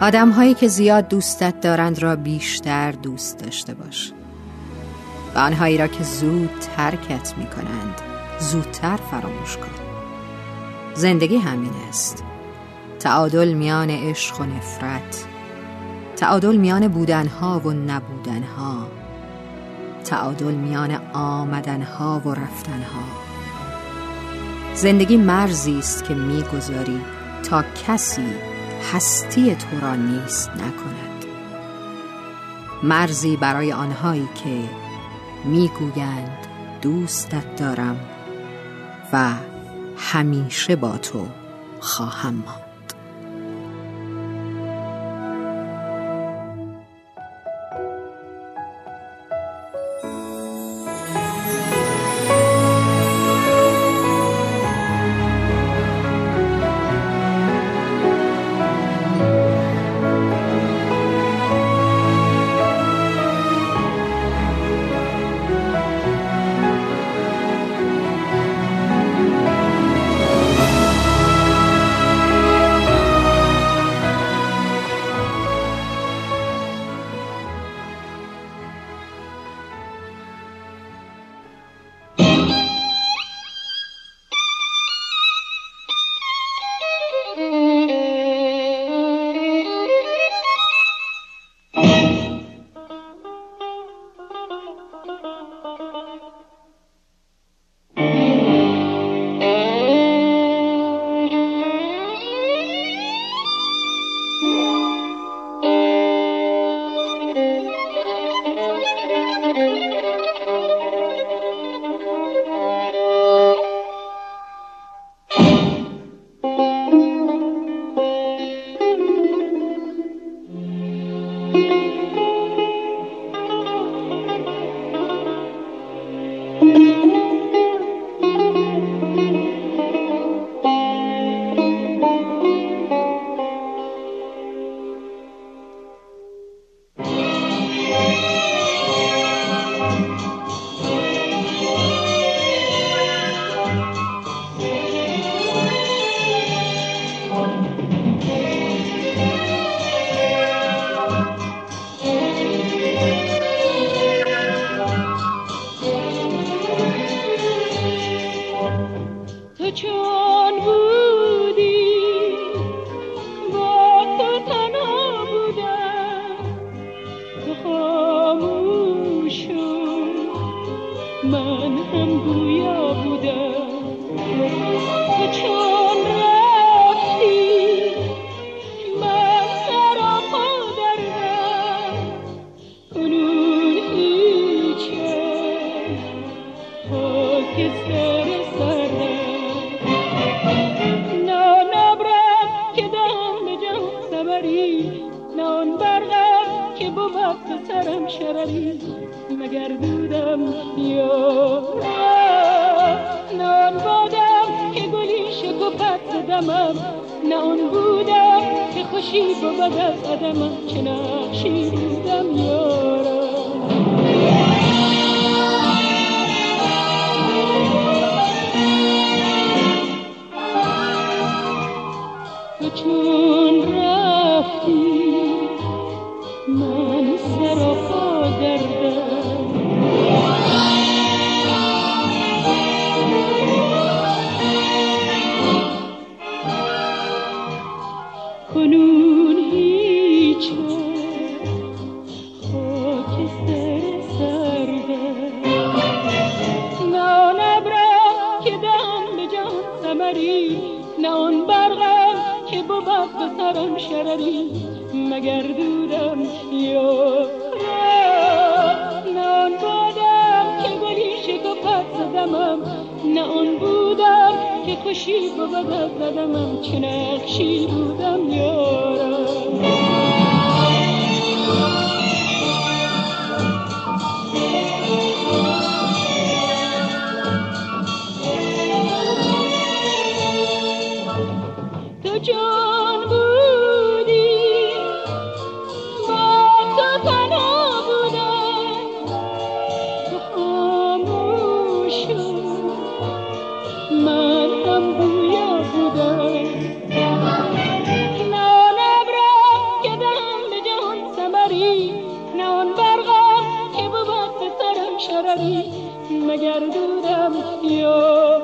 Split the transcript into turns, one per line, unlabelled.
آدم هایی که زیاد دوستت دارند را بیشتر دوست داشته باش. و آنهایی را که زود ترکت می کنند زودتر فراموش کن. زندگی همین است. تعادل میان عشق و نفرت تعادل میان بودنها و نبودنها تعادل میان آمدنها و رفتنها. زندگی مرزی است که می‌گذاری تا کسی هستی تو را نیست نکند. مرزی برای آنهایی که می‌گویند دوستت دارم و همیشه با تو خواهم ماند.
گویا بودم. تو چون رفتی من سراپا دردم. کنون هیچه خاک سر سرم نه نبرم که دم به جان سمری نه آن برقم که بود سرم شرری مگر بودم یا نه بادم که گلی شکفت دمم. نه آن بودم که خوشی بود از عدمم چه نقشی بودم یارم برقم که بود به سرم شرری مگر دودم یا نه آن بادم که گلی شکفت زدمم نه آن بودم که خوشی بود زدمم چه نقشی بودم یارم مگردودم یا